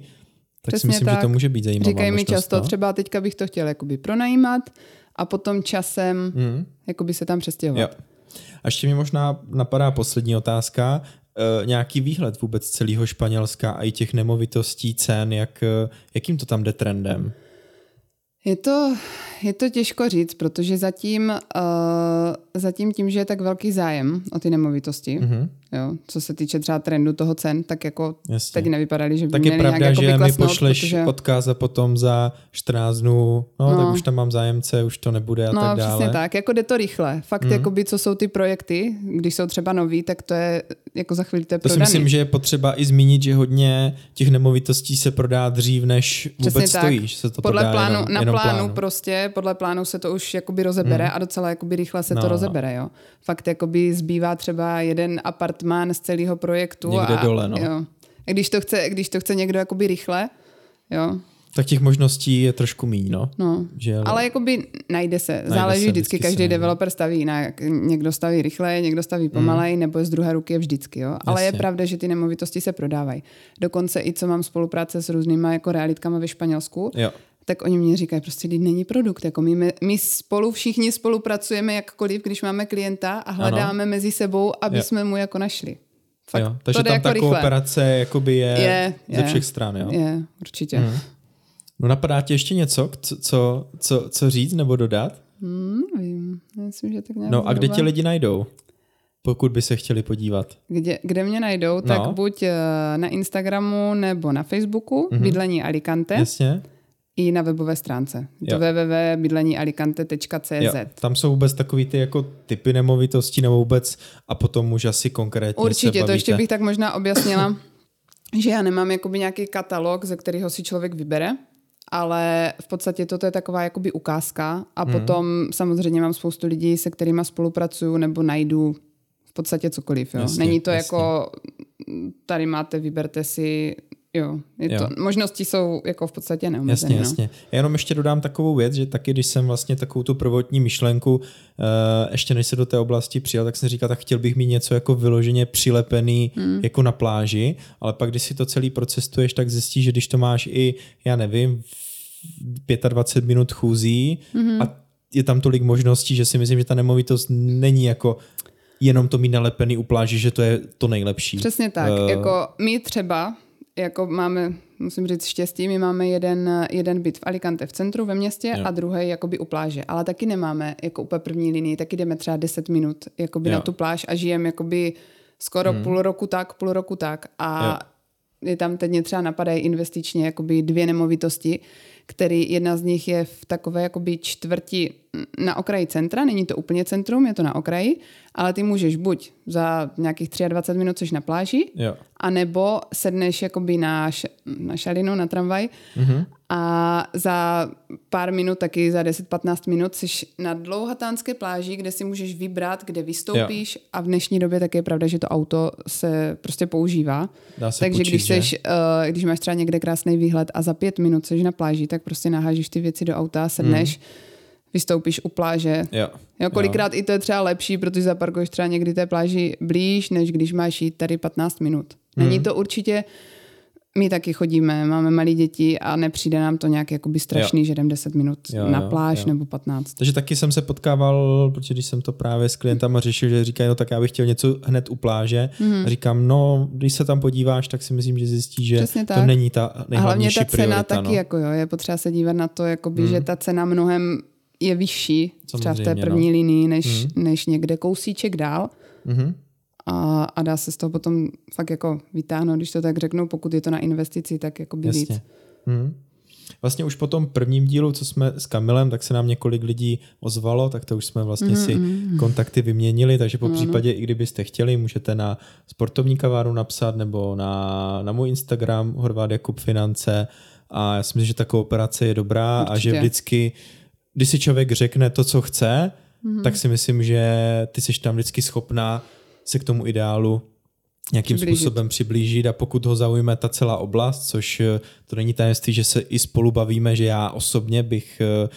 Speaker 1: Tak Přesně si myslím, tak. že to může být zajímavé.
Speaker 2: Říkají mi často, no? třeba teďka bych to chtěl jakoby pronajímat a potom časem mm. jakoby se tam přestěhovat. Jo.
Speaker 1: A ještě mi možná napadá poslední otázka. E, nějaký výhled vůbec celého Španělska a i těch nemovitostí, cen, jak, e, jakým to tam jde trendem?
Speaker 2: Je to, je to těžko říct, protože zatím, uh, zatím tím, že je tak velký zájem o ty nemovitosti, mm-hmm. jo, co se týče třeba trendu toho cen, tak jako Jasně. teď nevypadaly, že by
Speaker 1: tak
Speaker 2: měli
Speaker 1: je pravda,
Speaker 2: nějak
Speaker 1: že
Speaker 2: jako
Speaker 1: mi pošleš protože... odkaz a potom za 14 dnů, no, no, tak už tam mám zájemce, už to nebude a
Speaker 2: no,
Speaker 1: tak dále.
Speaker 2: No přesně tak, jako jde to rychle. Fakt, mm. jakoby, co jsou ty projekty, když jsou třeba nový, tak to je jako za chvíli to je
Speaker 1: To si myslím, že je potřeba i zmínit, že hodně těch nemovitostí se prodá dřív, než vůbec Přesně stojí. Že se to
Speaker 2: Podle plánu,
Speaker 1: jenom,
Speaker 2: na
Speaker 1: jenom
Speaker 2: plánu, plánu prostě, podle plánu se to už jakoby rozebere mm. a docela jakoby rychle se no, to rozebere, jo. Fakt jakoby zbývá třeba jeden apartmán z celého projektu.
Speaker 1: Někde
Speaker 2: a,
Speaker 1: dole, no.
Speaker 2: Jo. Když to chce, když to chce někdo jakoby rychle, jo,
Speaker 1: tak těch možností je trošku míň, no.
Speaker 2: no. Že, ale jakoby najde se. Najde Záleží se, vždycky, vždycky každý developer staví jinak. Někdo staví rychle, někdo staví pomalej, mm. nebo z druhé ruky je vždycky, jo. Ale Jasně. je pravda, že ty nemovitosti se prodávají. Dokonce i co mám spolupráce s různýma jako realitkama ve Španělsku, jo tak oni mě říkají, prostě teď není produkt. Jako my, my spolu všichni spolupracujeme jakkoliv, když máme klienta a hledáme ano. mezi sebou, aby jo. jsme mu jako našli.
Speaker 1: Fakt, jo, takže to tam jako ta rychle. kooperace jakoby je, je, je ze všech stran, jo?
Speaker 2: Je, určitě. Mm.
Speaker 1: No napadá ti ještě něco, co, co, co, říct nebo dodat?
Speaker 2: Hmm, nevím, myslím, že tak nějak
Speaker 1: No a kde ti lidi najdou? Pokud by se chtěli podívat.
Speaker 2: Kde, kde mě najdou, tak no. buď eh, na Instagramu nebo na Facebooku, mm-hmm. Bydlení Alicante.
Speaker 1: Jasně
Speaker 2: i na webové stránce. Www.bydleníalicante.cz.
Speaker 1: Tam jsou vůbec takový ty jako typy nemovitostí nebo vůbec a potom už asi konkrétně
Speaker 2: Určitě, to ještě bych tak možná objasnila, že já nemám jakoby nějaký katalog, ze kterého si člověk vybere, ale v podstatě toto je taková jakoby ukázka a hmm. potom samozřejmě mám spoustu lidí, se kterými spolupracuju nebo najdu v podstatě cokoliv. Jo. Jasně, Není to jasně. jako tady máte, vyberte si Jo, je jo. To, možnosti jsou jako v podstatě neomezené.
Speaker 1: Jasně, jasně. Já jenom ještě dodám takovou věc, že taky, když jsem vlastně takovou tu prvotní myšlenku, uh, ještě než se do té oblasti přijal, tak jsem říkal, tak chtěl bych mít něco jako vyloženě přilepený hmm. jako na pláži, ale pak, když si to celý procestuješ, tak zjistíš, že když to máš i, já nevím, 25 minut chůzí hmm. a je tam tolik možností, že si myslím, že ta nemovitost není jako jenom to mít nalepený u pláži, že to je to nejlepší.
Speaker 2: Přesně tak. Uh, jako my třeba jako máme, musím říct štěstí, my máme jeden, jeden byt v Alicante v centru ve městě jo. a druhý jakoby u pláže, ale taky nemáme jako úplně první linii, taky jdeme třeba 10 minut jakoby jo. na tu pláž a žijeme jakoby skoro hmm. půl roku tak, půl roku tak a jo. je tam teď mě třeba napadají investičně jakoby dvě nemovitosti, který jedna z nich je v takové jakoby čtvrti na okraji centra, není to úplně centrum, je to na okraji, ale ty můžeš buď za nějakých 23 minut což na pláži, jo. anebo sedneš jakoby na, š- na šalinu, na tramvaj mm-hmm. a za pár minut, taky za 10-15 minut jsi na dlouhatánské pláži, kde si můžeš vybrat, kde vystoupíš jo. a v dnešní době také je pravda, že to auto se prostě používá.
Speaker 1: Dá se
Speaker 2: Takže
Speaker 1: počít,
Speaker 2: když, seš, uh, když máš třeba někde krásný výhled a za pět minut jsi na pláži, tak prostě nahážíš ty věci do auta, sedneš, mm vystoupíš u pláže.
Speaker 1: Jo.
Speaker 2: Jo, kolikrát jo. i to je třeba lepší, protože zaparkuješ třeba někdy té pláži blíž, než když máš jít tady 15 minut. Není hmm. to určitě, my taky chodíme, máme malé děti a nepřijde nám to nějak jakoby strašný, jo. že jdem 10 minut jo, na pláž jo. nebo 15.
Speaker 1: Takže taky jsem se potkával, protože když jsem to právě s klientama řešil, že říkají, no tak já bych chtěl něco hned u pláže. Mm. A říkám, no, když se tam podíváš, tak si myslím, že zjistíš, že Přesně to tak. není ta nejhlavnější A hlavně ta cena priorita,
Speaker 2: taky,
Speaker 1: no.
Speaker 2: jako jo, je potřeba se dívat na to, jakoby, mm. že ta cena mnohem je vyšší Samozřejmě, třeba v té první no. linii, než, mm. než někde kousíček dál. Mm-hmm. A, a dá se z toho potom fakt jako vytáhnout, když to tak řeknu, pokud je to na investici, tak jako by víc. Mm.
Speaker 1: Vlastně už po tom prvním dílu, co jsme s Kamilem, tak se nám několik lidí ozvalo, tak to už jsme vlastně mm, si mm. kontakty vyměnili, takže po mm. případě, i kdybyste chtěli, můžete na sportovní kaváru napsat nebo na, na můj Instagram Horváth Jakub Finance a já si myslím, že ta kooperace je dobrá Určitě. a že vždycky když si člověk řekne to, co chce, mm-hmm. tak si myslím, že ty jsi tam vždycky schopná se k tomu ideálu nějakým přiblížit. způsobem přiblížit a pokud ho zaujme ta celá oblast, což eh, to není tajemství, že se i spolu bavíme, že já osobně bych eh,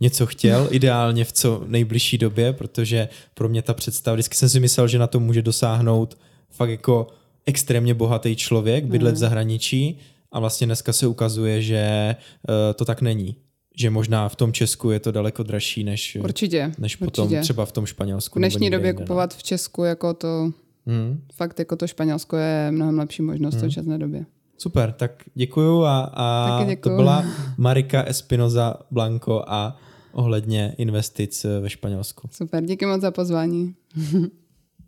Speaker 1: něco chtěl, ideálně v co nejbližší době, protože pro mě ta představa, vždycky jsem si myslel, že na to může dosáhnout fakt jako extrémně bohatý člověk, bydlet v zahraničí, a vlastně dneska se ukazuje, že uh, to tak není. Že možná v tom Česku je to daleko dražší než,
Speaker 2: určitě,
Speaker 1: než potom
Speaker 2: určitě.
Speaker 1: třeba v tom Španělsku.
Speaker 2: V dnešní době jinde, no. kupovat v Česku jako to, hmm. fakt jako to Španělsko je mnohem lepší možnost hmm. v současné době.
Speaker 1: Super, tak děkuju a, a děkuju. to byla Marika Espinoza Blanco a ohledně investic ve Španělsku.
Speaker 2: Super, díky moc za pozvání.